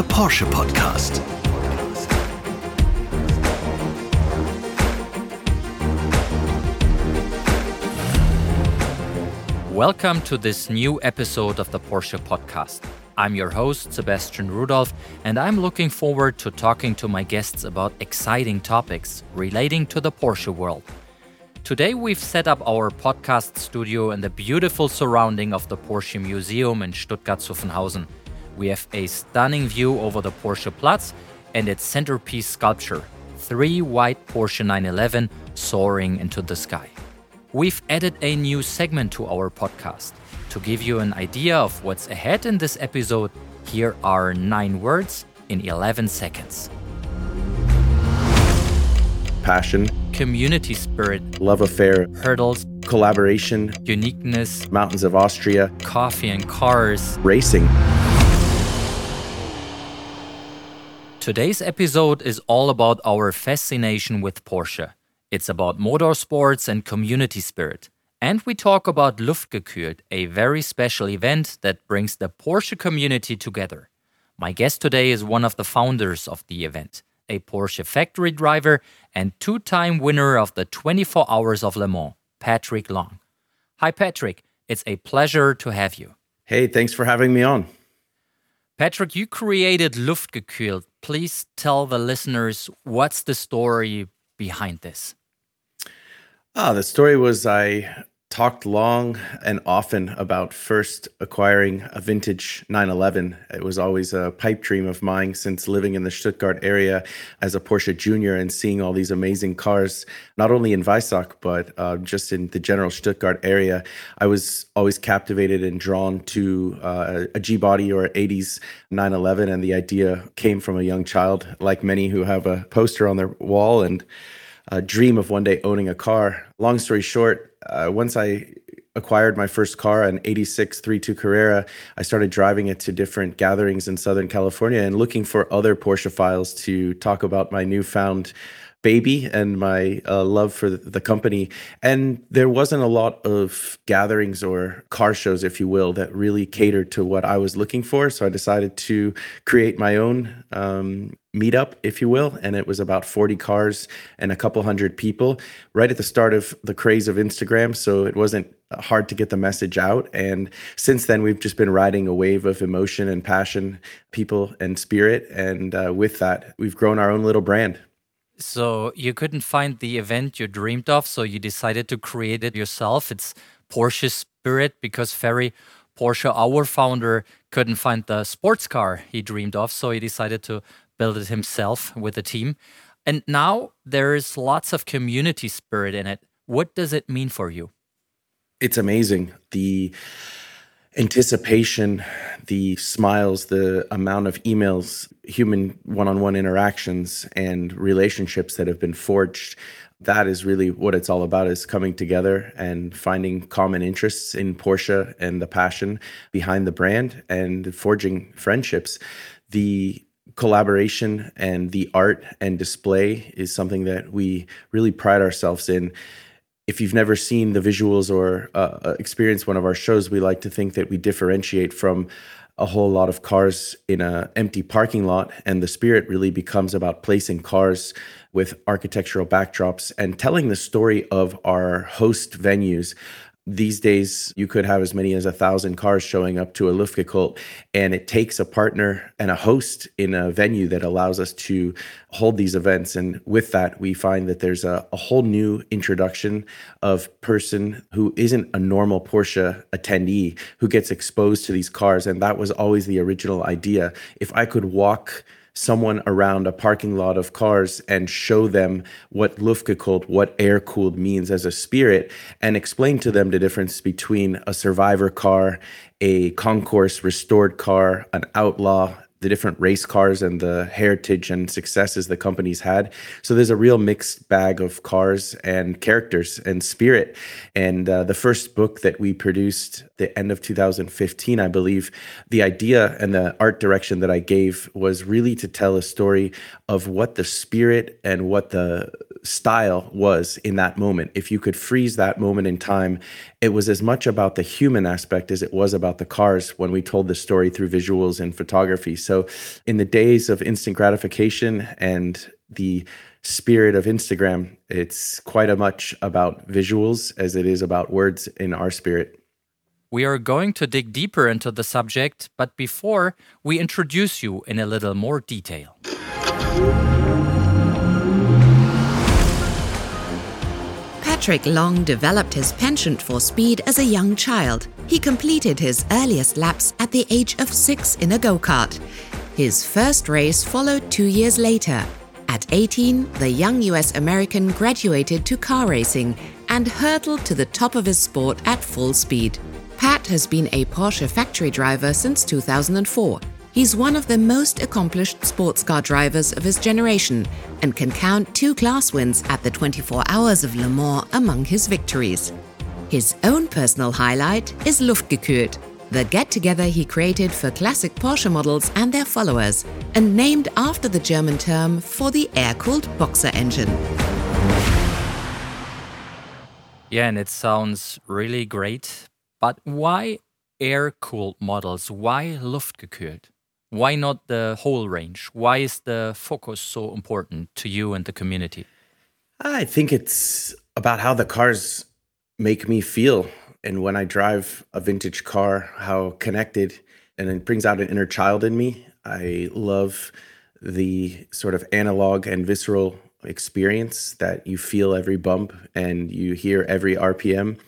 the Porsche Podcast. Welcome to this new episode of the Porsche Podcast. I'm your host, Sebastian Rudolph, and I'm looking forward to talking to my guests about exciting topics relating to the Porsche world. Today, we've set up our podcast studio in the beautiful surrounding of the Porsche Museum in Stuttgart-Zuffenhausen. We have a stunning view over the Porsche Platz and its centerpiece sculpture, three white Porsche 911 soaring into the sky. We've added a new segment to our podcast. To give you an idea of what's ahead in this episode, here are nine words in 11 seconds. Passion, community spirit, love affair, hurdles, collaboration, uniqueness, mountains of Austria, coffee and cars, racing. Today's episode is all about our fascination with Porsche. It's about motorsports and community spirit. And we talk about Luftgekühlt, a very special event that brings the Porsche community together. My guest today is one of the founders of the event, a Porsche factory driver and two time winner of the 24 Hours of Le Mans, Patrick Long. Hi, Patrick. It's a pleasure to have you. Hey, thanks for having me on. Patrick, you created Luftgekühlt. Please tell the listeners what's the story behind this. Ah, the story was I talked long and often about first acquiring a vintage 911. It was always a pipe dream of mine since living in the Stuttgart area as a Porsche Junior and seeing all these amazing cars, not only in Weissach, but uh, just in the general Stuttgart area. I was always captivated and drawn to uh, a G body or 80s 911. And the idea came from a young child, like many who have a poster on their wall and a dream of one day owning a car. Long story short, uh, once I acquired my first car, an 86 32 Carrera, I started driving it to different gatherings in Southern California and looking for other Porschephiles to talk about my newfound baby and my uh, love for the company. And there wasn't a lot of gatherings or car shows, if you will, that really catered to what I was looking for. So I decided to create my own um, meetup, if you will. And it was about 40 cars and a couple hundred people right at the start of the craze of Instagram. So it wasn't hard to get the message out. And since then, we've just been riding a wave of emotion and passion, people and spirit. And uh, with that, we've grown our own little brand. So you couldn't find the event you dreamed of, so you decided to create it yourself. It's Porsche Spirit because Ferry Porsche, our founder, couldn't find the sports car he dreamed of, so he decided to build it himself with a team. And now there is lots of community spirit in it. What does it mean for you? It's amazing. The anticipation, the smiles, the amount of emails, human one on one interactions, and relationships that have been forged. That is really what it's all about is coming together and finding common interests in Porsche and the passion behind the brand and forging friendships. The collaboration and the art and display is something that we really pride ourselves in if you've never seen the visuals or uh, uh, experienced one of our shows, we like to think that we differentiate from a whole lot of cars in an empty parking lot. And the spirit really becomes about placing cars with architectural backdrops and telling the story of our host venues these days you could have as many as a thousand cars showing up to a Luftgekühlt, and it takes a partner and a host in a venue that allows us to hold these events. And with that, we find that there's a, a whole new introduction of person who isn't a normal Porsche attendee who gets exposed to these cars. And that was always the original idea. If I could walk someone around a parking lot of cars and show them what Luftgekühlt, what air cooled means as a spirit, and explain to them the difference between a survivor car, a concours restored car, an outlaw, the different race cars and the heritage and successes the companies had. So there's a real mixed bag of cars and characters and spirit. And uh, the first book that we produced, the end of 2015, I believe, the idea and the art direction that I gave was really to tell a story of what the spirit and what the style was in that moment. If you could freeze that moment in time, it was as much about the human aspect as it was about the cars when we told the story through visuals and photography. So, in the days of instant gratification and the spirit of Instagram, it's quite a much about visuals as it is about words in our spirit. We are going to dig deeper into the subject, but before we introduce you in a little more detail. Patrick Long developed his penchant for speed as a young child. He completed his earliest laps at the age of six in a go kart. His first race followed two years later. At 18, the young US American graduated to car racing and hurtled to the top of his sport at full speed. Pat has been a Porsche factory driver since 2004 He's one of the most accomplished sports car drivers of his generation and can count two class wins at the 24 Hours of Le Mans among his victories. His own personal highlight is Luftgekühlt, the get together he created for classic Porsche models and their followers, and named after the German term for the air cooled boxer engine. Yeah, and it sounds really great. But why air cooled models? Why Luftgekühlt? Why not the whole range? Why is the focus so important to you and the community? I think it's about how the cars make me feel. And when I drive a vintage car, how connected and it brings out an inner child in me. I love the sort of analog and visceral experience that you feel every bump and you hear every RPM.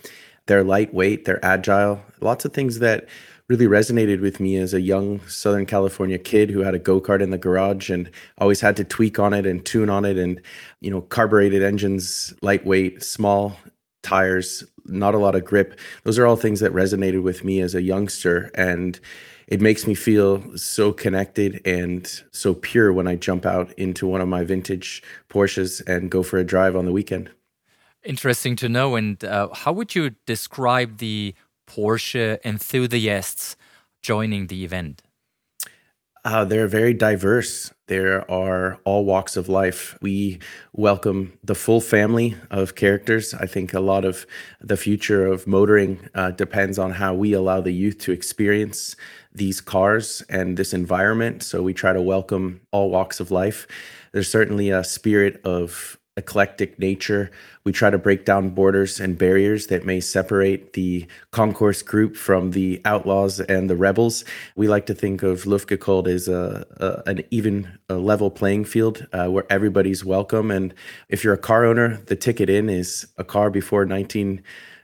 They're lightweight, they're agile, lots of things that really resonated with me as a young Southern California kid who had a go kart in the garage and always had to tweak on it and tune on it. And, you know, carbureted engines, lightweight, small tires, not a lot of grip. Those are all things that resonated with me as a youngster. And it makes me feel so connected and so pure when I jump out into one of my vintage Porsches and go for a drive on the weekend. Interesting to know. And uh, how would you describe the Porsche enthusiasts joining the event? Uh, they're very diverse. There are all walks of life. We welcome the full family of characters. I think a lot of the future of motoring uh, depends on how we allow the youth to experience these cars and this environment. So we try to welcome all walks of life. There's certainly a spirit of eclectic nature. We try to break down borders and barriers that may separate the concours group from the outlaws and the rebels. We like to think of Luftgekühlt as a, a an even a level playing field uh, where everybody's welcome. And if you're a car owner, the ticket in is a car before 19-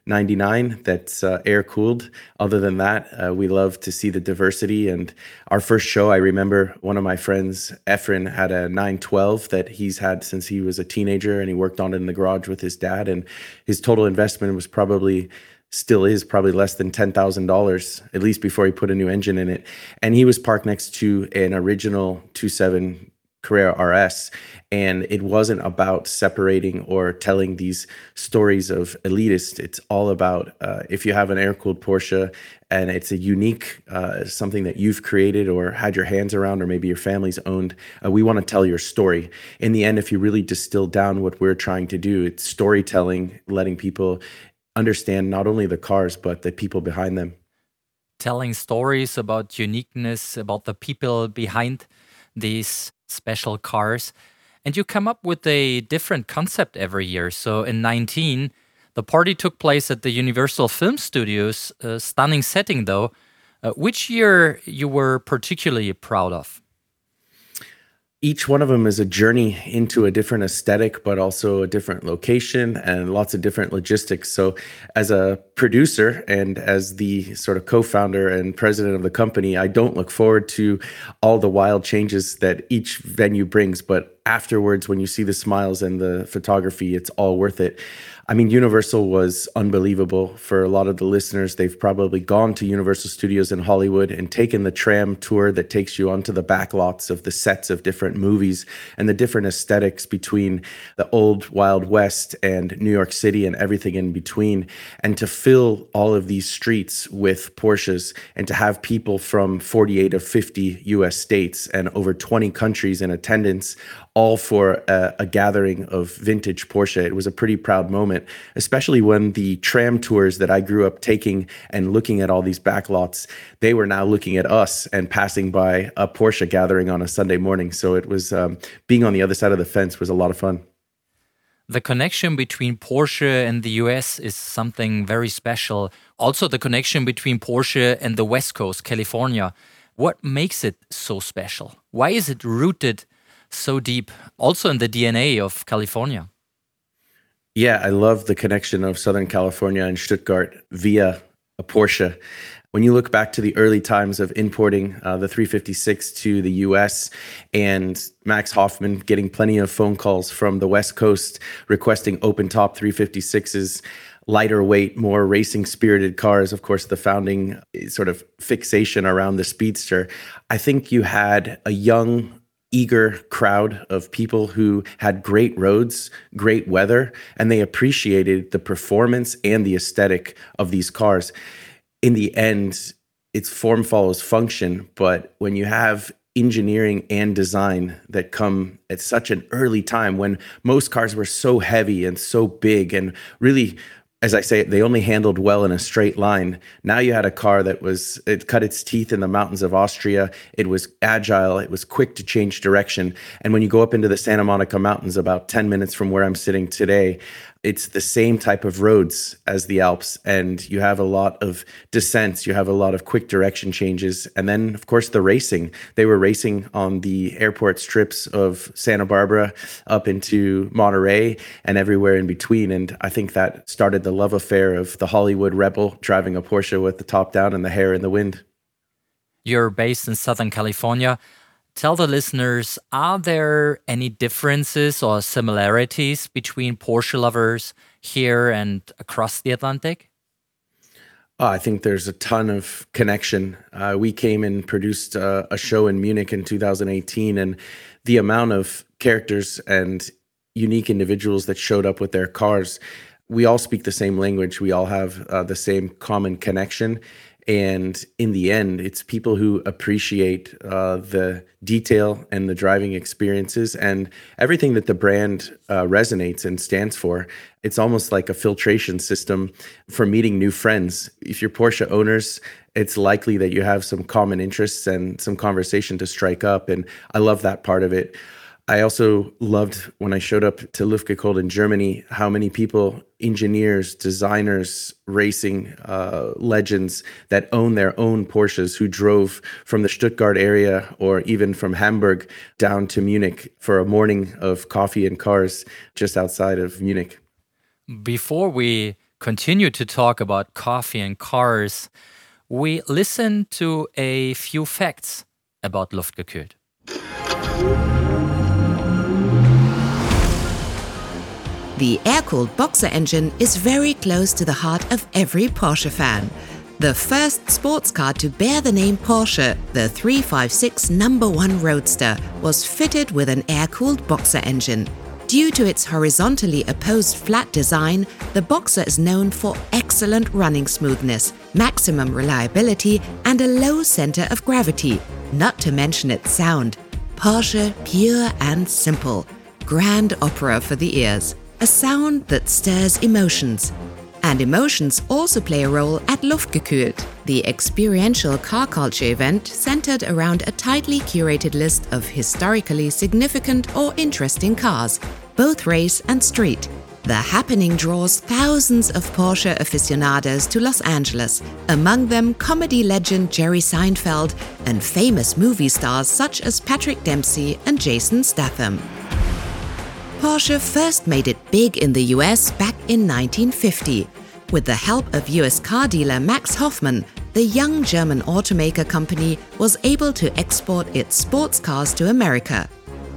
99 that's uh, air cooled. Other than that, uh, we love to see the diversity. And our first show, I remember one of my friends, Efren, had a 912 that he's had since he was a teenager and he worked on it in the garage with his dad. And his total investment was probably still is probably less than $10,000 at least before he put a new engine in it and he was parked next to an original 27 Carrera RS. And it wasn't about separating or telling these stories of elitist. It's all about uh, if you have an air cooled Porsche and it's a unique uh, something that you've created or had your hands around, or maybe your family's owned, uh, we want to tell your story. In the end, if you really distill down what we're trying to do, it's storytelling, letting people understand not only the cars, but the people behind them. Telling stories about uniqueness, about the people behind these special cars. And you come up with a different concept every year. So in 19, the party took place at the Universal Film Studios, stunning setting though. Uh, which year you were particularly proud of? Each one of them is a journey into a different aesthetic, but also a different location and lots of different logistics. So, as a producer and as the sort of co founder and president of the company, I don't look forward to all the wild changes that each venue brings. But afterwards, when you see the smiles and the photography, it's all worth it. I mean, Universal was unbelievable for a lot of the listeners. They've probably gone to Universal Studios in Hollywood and taken the tram tour that takes you onto the backlots of the sets of different movies and the different aesthetics between the old Wild West and New York City and everything in between. And to fill all of these streets with Porsches and to have people from 48 of 50 US states and over 20 countries in attendance all for a, a, gathering of vintage Porsche. It was a pretty proud moment, especially when the tram tours that I grew up taking and looking at all these backlots, they were now looking at us and passing by a Porsche gathering on a Sunday morning. So it was um, being on the other side of the fence was a lot of fun. The connection between Porsche and the US is something very special. Also, the connection between Porsche and the West Coast, California. What makes it so special? Why is it rooted so deep, also in the DNA of California. Yeah, I love the connection of Southern California and Stuttgart via a Porsche. When you look back to the early times of importing uh, the 356 to the US and Max Hoffman getting plenty of phone calls from the West Coast requesting open top 356s, lighter weight, more racing spirited cars, of course, the founding eh, sort of fixation around the Speedster, I think you had a young eager crowd of people who had great roads, great weather, and they appreciated the performance and the aesthetic of these cars. In the end, its form follows function, but when you have engineering and design that come at such an early time when most cars were so heavy and so big and really as I say, they only handled well in a straight line. Now you had a car that was, it cut its teeth in the mountains of Austria. It was agile. It was quick to change direction. And when you go up into the Santa Monica Mountains, about 10 minutes from where I'm sitting today, it's the same type of roads as the Alps, and you have a lot of descents, you have a lot of quick direction changes, and then of course the racing. They were racing on the airport strips of Santa Barbara up into Monterey and everywhere in between, and I think that started the love affair of the Hollywood rebel driving a Porsche with the top down and the hair in the wind. You're based in Southern California tell the listeners are there any differences or similarities between Porsche lovers here and across the Atlantic? Oh, I think there's a ton of connection. Uh, we came and produced uh, a show in Munich in 2018, and the amount of characters and unique individuals that showed up with their cars, we all speak the same language. We all have uh, the same common connection. And in the end, it's people who appreciate uh, the detail and the driving experiences and everything that the brand uh, resonates and stands for. It's almost like a filtration system for meeting new friends. If you're Porsche owners, it's likely that you have some common interests and some conversation to strike up. And I love that part of it. I also loved when I showed up to Luftgekühlt in Germany how many people, engineers, designers, racing uh, legends that own their own Porsches who drove from the Stuttgart area or even from Hamburg down to Munich for a morning of coffee and cars just outside of Munich. Before we continue to talk about coffee and cars, we listen to a few facts about Luftgekühlt. The air-cooled Boxer engine is very close to the heart of every Porsche fan. The first sports car to bear the name Porsche, the 356 number 1 Roadster, was fitted with an air-cooled Boxer engine. Due to its horizontally opposed flat design, the Boxer is known for excellent running smoothness, maximum reliability, and a low center of gravity, not to mention its sound. Porsche, pure and simple. Grand opera for the ears a sound that stirs emotions. And emotions also play a role at Luftgekühlt, the experiential car culture event centered around a tightly curated list of historically significant or interesting cars, both race and street. The happening draws thousands of Porsche aficionados to Los Angeles, among them comedy legend Jerry Seinfeld and famous movie stars such as Patrick Dempsey and Jason Statham. Porsche first made it big in the US back in 1950. With the help of US car dealer Max Hoffman, the young German automaker company was able to export its sports cars to America.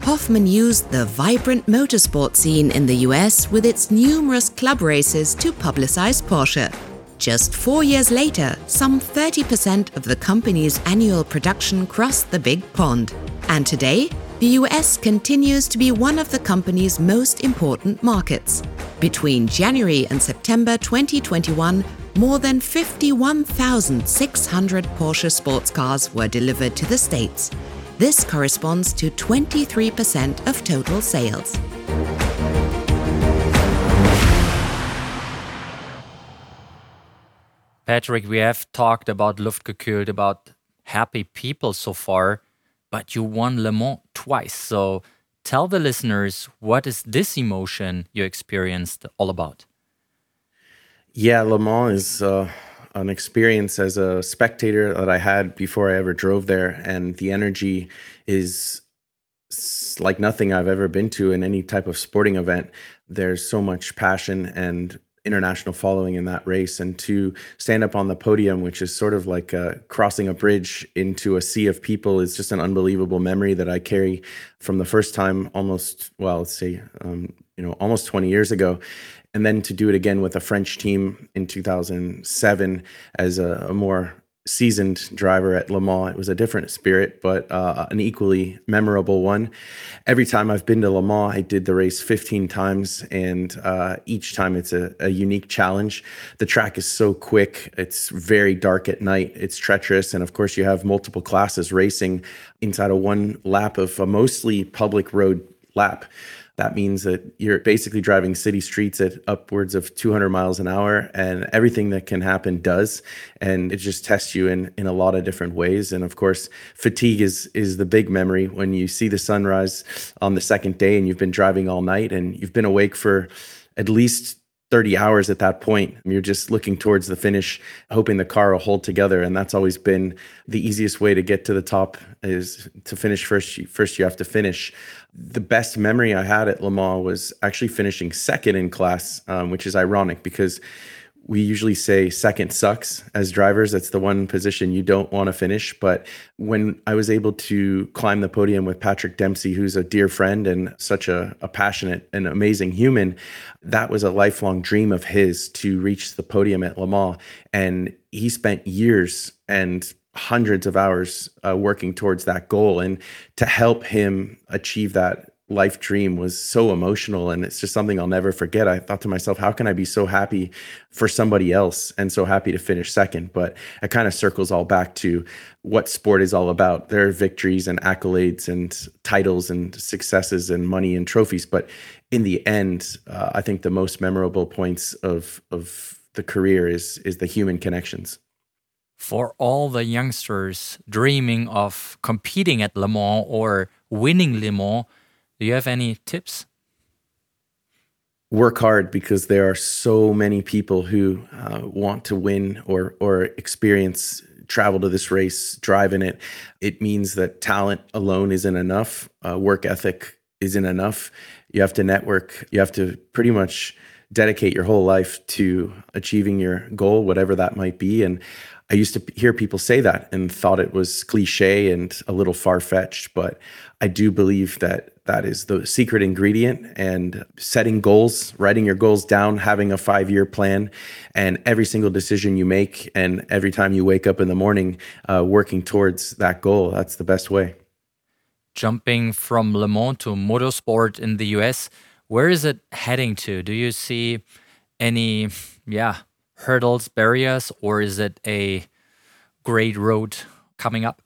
Hoffman used the vibrant motorsport scene in the US with its numerous club races to publicize Porsche. Just four years later, some 30% of the company's annual production crossed the big pond. And today, the US continues to be one of the company's most important markets. Between January and September 2021, more than 51,600 Porsche sports cars were delivered to the States. This corresponds to 23% of total sales. Patrick, we have talked about Luftgekühlt, about happy people so far, but you won Le Mans twice. So tell the listeners what is this emotion you experienced all about? Yeah, Le Mans is uh, an experience as a spectator that I had before I ever drove there, and the energy is like nothing I've ever been to in any type of sporting event. There's so much passion and international following in that race and to stand up on the podium which is sort of like uh, crossing a bridge into a sea of people is just an unbelievable memory that i carry from the first time almost well let's say um, you know almost 20 years ago. And then to do it again with a French team in 2007 as a, a more seasoned driver at Le Mans. It was a different spirit, but uh, an equally memorable one. Every time I've been to Le Mans, I did the race 15 times, and uh, each time it's a, a, unique challenge. The track is so quick, it's very dark at night, it's treacherous, and of course, you have multiple classes racing inside of one lap of a mostly public road lap. That means that you're basically driving city streets at upwards of 200 miles an hour, and everything that can happen does. And it just tests you in in a lot of different ways. And of course, fatigue is is the big memory when you see the sunrise on the second day, and you've been driving all night, and you've been awake for at least 30 hours at that point. You're just looking towards the finish, hoping the car will hold together. And that's always been the easiest way to get to the top is to finish first. First, you have to finish. The best memory I had at Le Mans was actually finishing second in class, um, which is ironic because we usually say second sucks as drivers. That's the one position you don't want to finish. But when I was able to climb the podium with Patrick Dempsey, who's a dear friend and such a, a passionate and amazing human, that was a lifelong dream of his to reach the podium at Le Mans. And he spent years and hundreds of hours uh, working towards that goal. And to help him achieve that life dream was so emotional and it's just something I'll never forget. I thought to myself, how can I be so happy for somebody else and so happy to finish second? But it kind of circles all back to what sport is all about. There are victories and accolades and titles and successes and money and trophies, but in the end, uh, I think the most memorable points of of the career is is the human connections. For all the youngsters dreaming of competing at Le Mans or winning Le Mans, do you have any tips? Work hard because there are so many people who uh, want to win or or experience travel to this race, drive in it. It means that talent alone isn't enough. Uh, work ethic isn't enough. You have to network. You have to pretty much dedicate your whole life to achieving your goal, whatever that might be. And I used to hear people say that and thought it was cliche and a little far fetched, but I do believe that that is the secret ingredient and setting goals, writing your goals down, having a five year plan, and every single decision you make and every time you wake up in the morning, uh, working towards that goal. That's the best way. Jumping from Le Mans to motorsport in the US, where is it heading to? Do you see any, yeah, hurdles, barriers, or is it a great road coming up?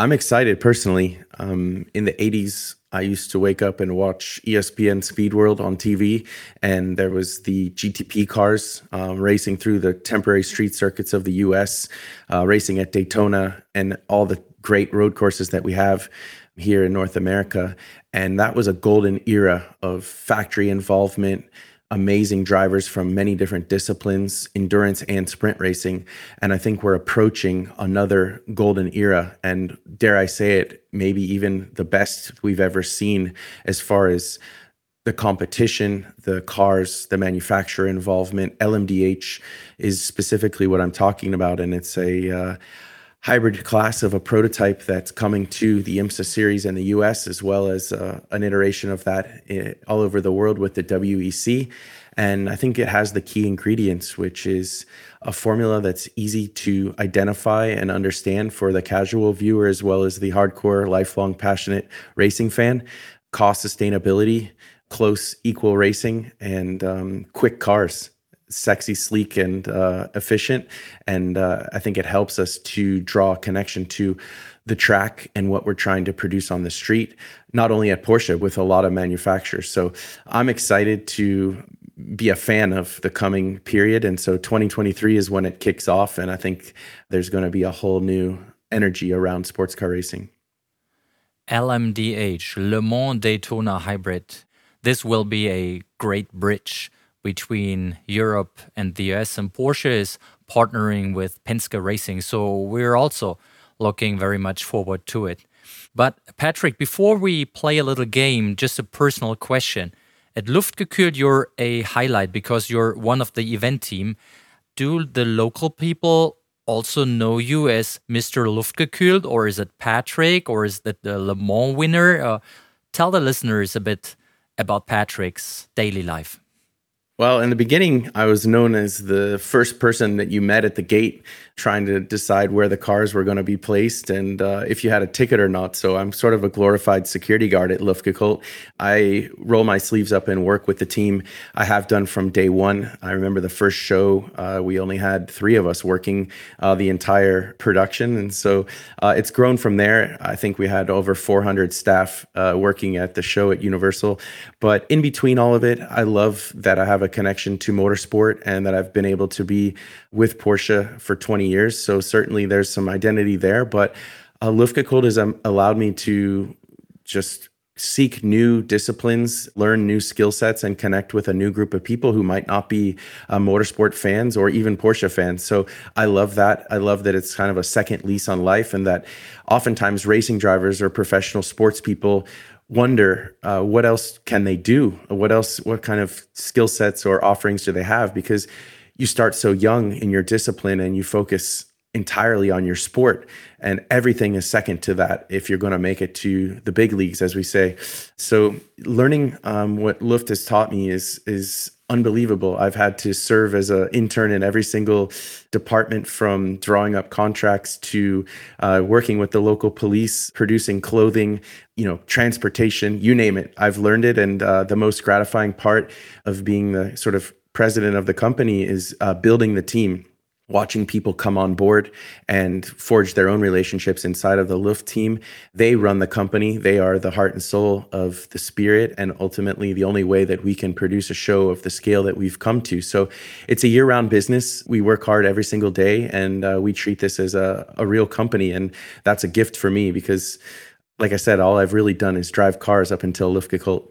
I'm excited personally. Um, in the 80s, I used to wake up and watch ESPN Speed World on TV, and there was the GTP cars um, racing through the temporary street circuits of the US, uh, racing at Daytona, and all the great road courses that we have here in North America. And that was a golden era of factory involvement amazing drivers from many different disciplines, endurance and sprint racing. And I think we're approaching another golden era. And dare I say it, maybe even the best we've ever seen as far as the competition, the cars, the manufacturer involvement. LMDH is specifically what I'm talking about. And it's a, uh, hybrid class of a prototype that's coming to the IMSA series in the US, as well as uh, an iteration of that eh, all over the world with the WEC. And I think it has the key ingredients, which is a formula that's easy to identify and understand for the casual viewer as well as the hardcore, lifelong, passionate racing fan. Cost sustainability, close, equal racing, and um, quick cars sexy, sleek, and uh, efficient. And uh, I think it helps us to draw a connection to the track and what we're trying to produce on the street, not only at Porsche, with a lot of manufacturers. So I'm excited to be a fan of the coming period. And so 2023 is when it kicks off. And I think there's going to be a whole new energy around sports car racing. LMDH, Le Mans Daytona Hybrid. This will be a great bridge between Europe and the US, and Porsche is partnering with Penske Racing. So we're also looking very much forward to it. But Patrick, before we play a little game, just a personal question. At Luftgekühlt, you're a highlight because you're one of the event team. Do the local people also know you as Mr. Luftgekühlt, or is it Patrick, or is that the Le Mans winner? Uh, tell the listeners a bit about Patrick's daily life. Well, in the beginning, I was known as the first person that you met at the gate trying to decide where the cars were going to be placed and uh, if you had a ticket or not. So I'm sort of a glorified security guard at Luftgekühlt. I roll my sleeves up and work with the team. I have done from day one. I remember the first show, uh, we only had three of us working uh, the entire production. And so uh, it's grown from there. I think we had over 400 staff uh, working at the show at Universal. But in between all of it, I love that I have a connection to motorsport and that I've been able to be with Porsche for 20 years. So certainly there's some identity there, but uh, Luftgekühlt has um, allowed me to just seek new disciplines, learn new skill sets, and connect with a new group of people who might not be uh, motorsport fans or even Porsche fans. So I love that. I love that it's kind of a second lease on life, and that oftentimes racing drivers or professional sports people wonder uh, what else can they do what else what kind of skill sets or offerings do they have because you start so young in your discipline and you focus entirely on your sport and everything is second to that if you're going to make it to the big leagues as we say. So learning um, what luft has taught me is is unbelievable. I've had to serve as an intern in every single department from drawing up contracts to uh, working with the local police producing clothing you know transportation you name it. I've learned it and uh, the most gratifying part of being the sort of president of the company is uh, building the team watching people come on board and forge their own relationships inside of the Luft team. They run the company. They are the heart and soul of the spirit and ultimately the only way that we can produce a show of the scale that we've come to. So it's a year round business. We work hard every single day and uh, we treat this as a, a real company. And that's a gift for me because, like I said, all I've really done is drive cars up until Luftgekühlt.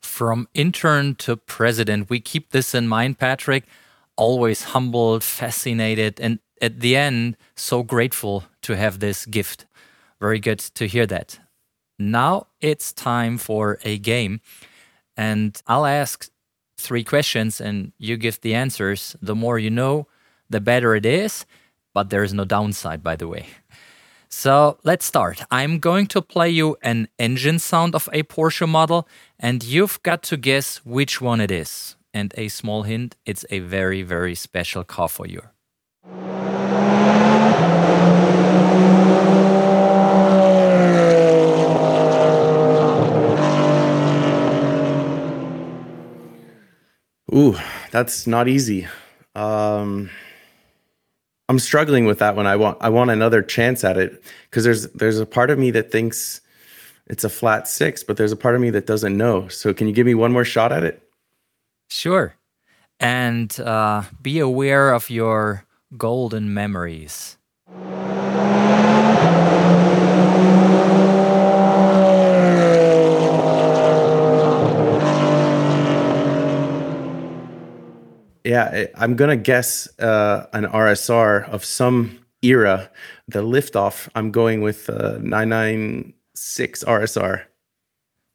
From intern to president, we keep this in mind, Patrick always humbled, fascinated, and at the end, so grateful to have this gift. Very good to hear that. Now it's time for a game. And I'll ask three questions and you give the answers. The more you know, the better it is. But there is no downside, by the way. So let's start. I'm going to play you an engine sound of a Porsche model, and you've got to guess which one it is. And a small hint it's a very, very special car for you. Ooh, that's not easy. Um, I'm struggling with that one. I want I want another chance at it because there's there's a part of me that thinks it's a flat six, but there's a part of me that doesn't know. So can you give me one more shot at it? Sure. And uh, be aware of your golden memories. Yeah, I'm gonna guess uh, an RSR of some era. The liftoff, I'm going with uh, 996 RSR.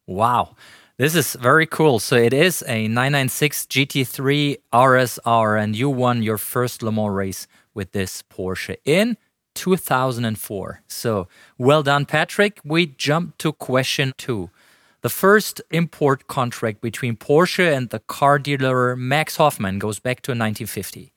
Wow. This is very cool. So it is a 996 GT3 RSR, and you won your first Le Mans race with this Porsche in 2004. So well done, Patrick. We jump to question two. The first import contract between Porsche and the car dealer Max Hoffman goes back to 1950.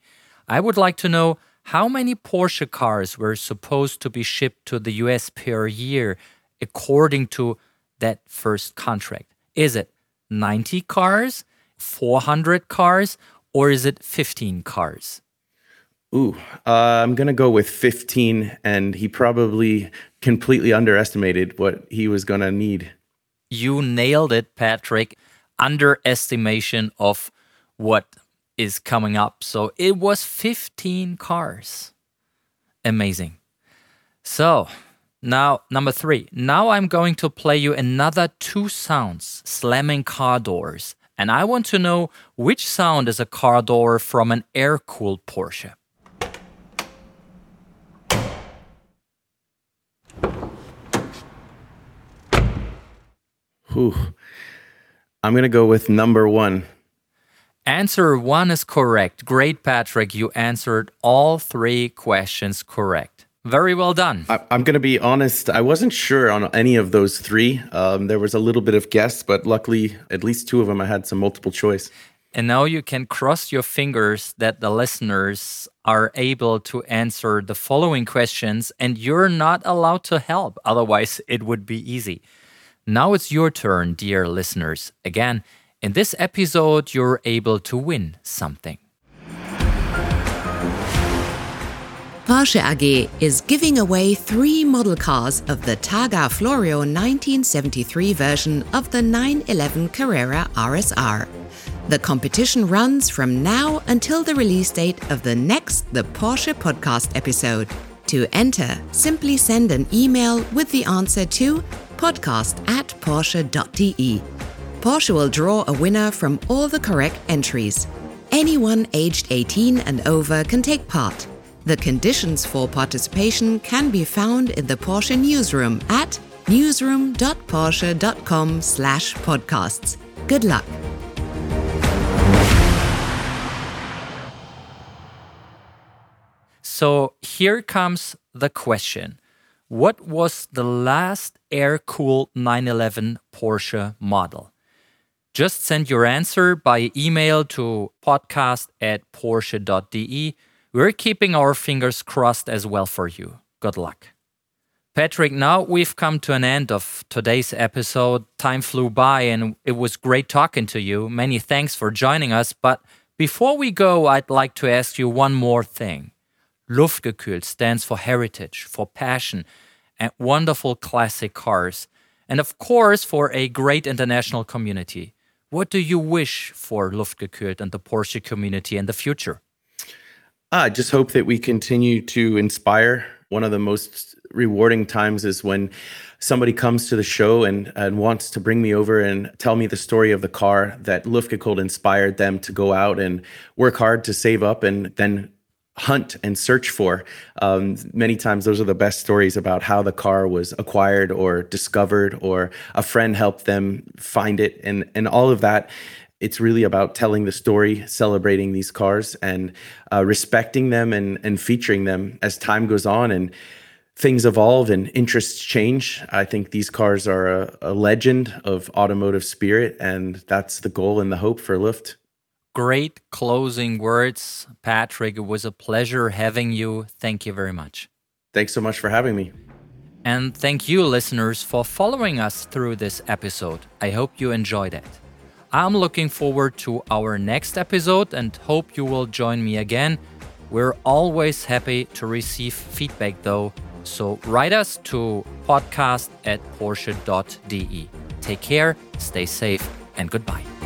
I would like to know how many Porsche cars were supposed to be shipped to the US per year according to that first contract. Is it 90 cars, 400 cars, or is it 15 cars? Ooh, uh, I'm going to go with 15, and he probably completely underestimated what he was going to need. You nailed it, Patrick. Underestimation of what is coming up. So it was 15 cars. Amazing. So now, number three. Now I'm going to play you another two sounds slamming car doors. And I want to know which sound is a car door from an air cooled Porsche. Whew. I'm going to go with number one. Answer one is correct. Great, Patrick. You answered all three questions correct. Very well done. I, am going to be honest. I wasn't sure on any of those three. Um, there was a little bit of guess, but luckily, at least two of them, I had some multiple choice. And now you can cross your fingers that the listeners are able to answer the following questions, and you're not allowed to help. Otherwise, it would be easy. Now it's your turn, dear listeners. Again, in this episode, you're able to win something. Porsche AG is giving away three model cars of the Targa Florio 1973 version of the 911 Carrera RSR. The competition runs from now until the release date of the next The Porsche Podcast episode. To enter, simply send an email with the answer to podcast at porsche.de. Porsche will draw a winner from all the correct entries. Anyone aged 18 and over can take part. The conditions for participation can be found in the Porsche newsroom at newsroom.porsche.com/podcasts. Good luck. So here comes the question. What was the last air cooled 911 Porsche model? Just send your answer by email to podcast at porsche.de. We're keeping our fingers crossed as well for you. Good luck. Patrick, now we've come to an end of today's episode. Time flew by and it was great talking to you. Many thanks for joining us. But before we go, I'd like to ask you one more thing. Luftgekühlt stands for heritage, for passion, and wonderful classic cars, and of course for a great international community. What do you wish for Luftgekühlt and the Porsche community in the future? I just hope that we continue to inspire. One of the most rewarding times is when somebody comes to the show and, and wants to bring me over and tell me the story of the car that Luftgekühlt inspired them to go out and work hard to save up and then hunt and search for. Um, many times, those are the best stories about how the car was acquired or discovered, or a friend helped them find it, and and all of that. It's really about telling the story, celebrating these cars, and uh, respecting them and and featuring them as time goes on and. Things evolve and interests change. I think these cars are a, a legend of automotive spirit, and that's the goal and the hope for Luft great closing words. Patrick, it was a pleasure having you. Thank you very much. Thanks so much for having me. And thank you, listeners, for following us through this episode. I hope you enjoyed it. I'm looking forward to our next episode and hope you will join me again. We're always happy to receive feedback, though, so write us to podcast at porsche.de. Take care, stay safe, and goodbye.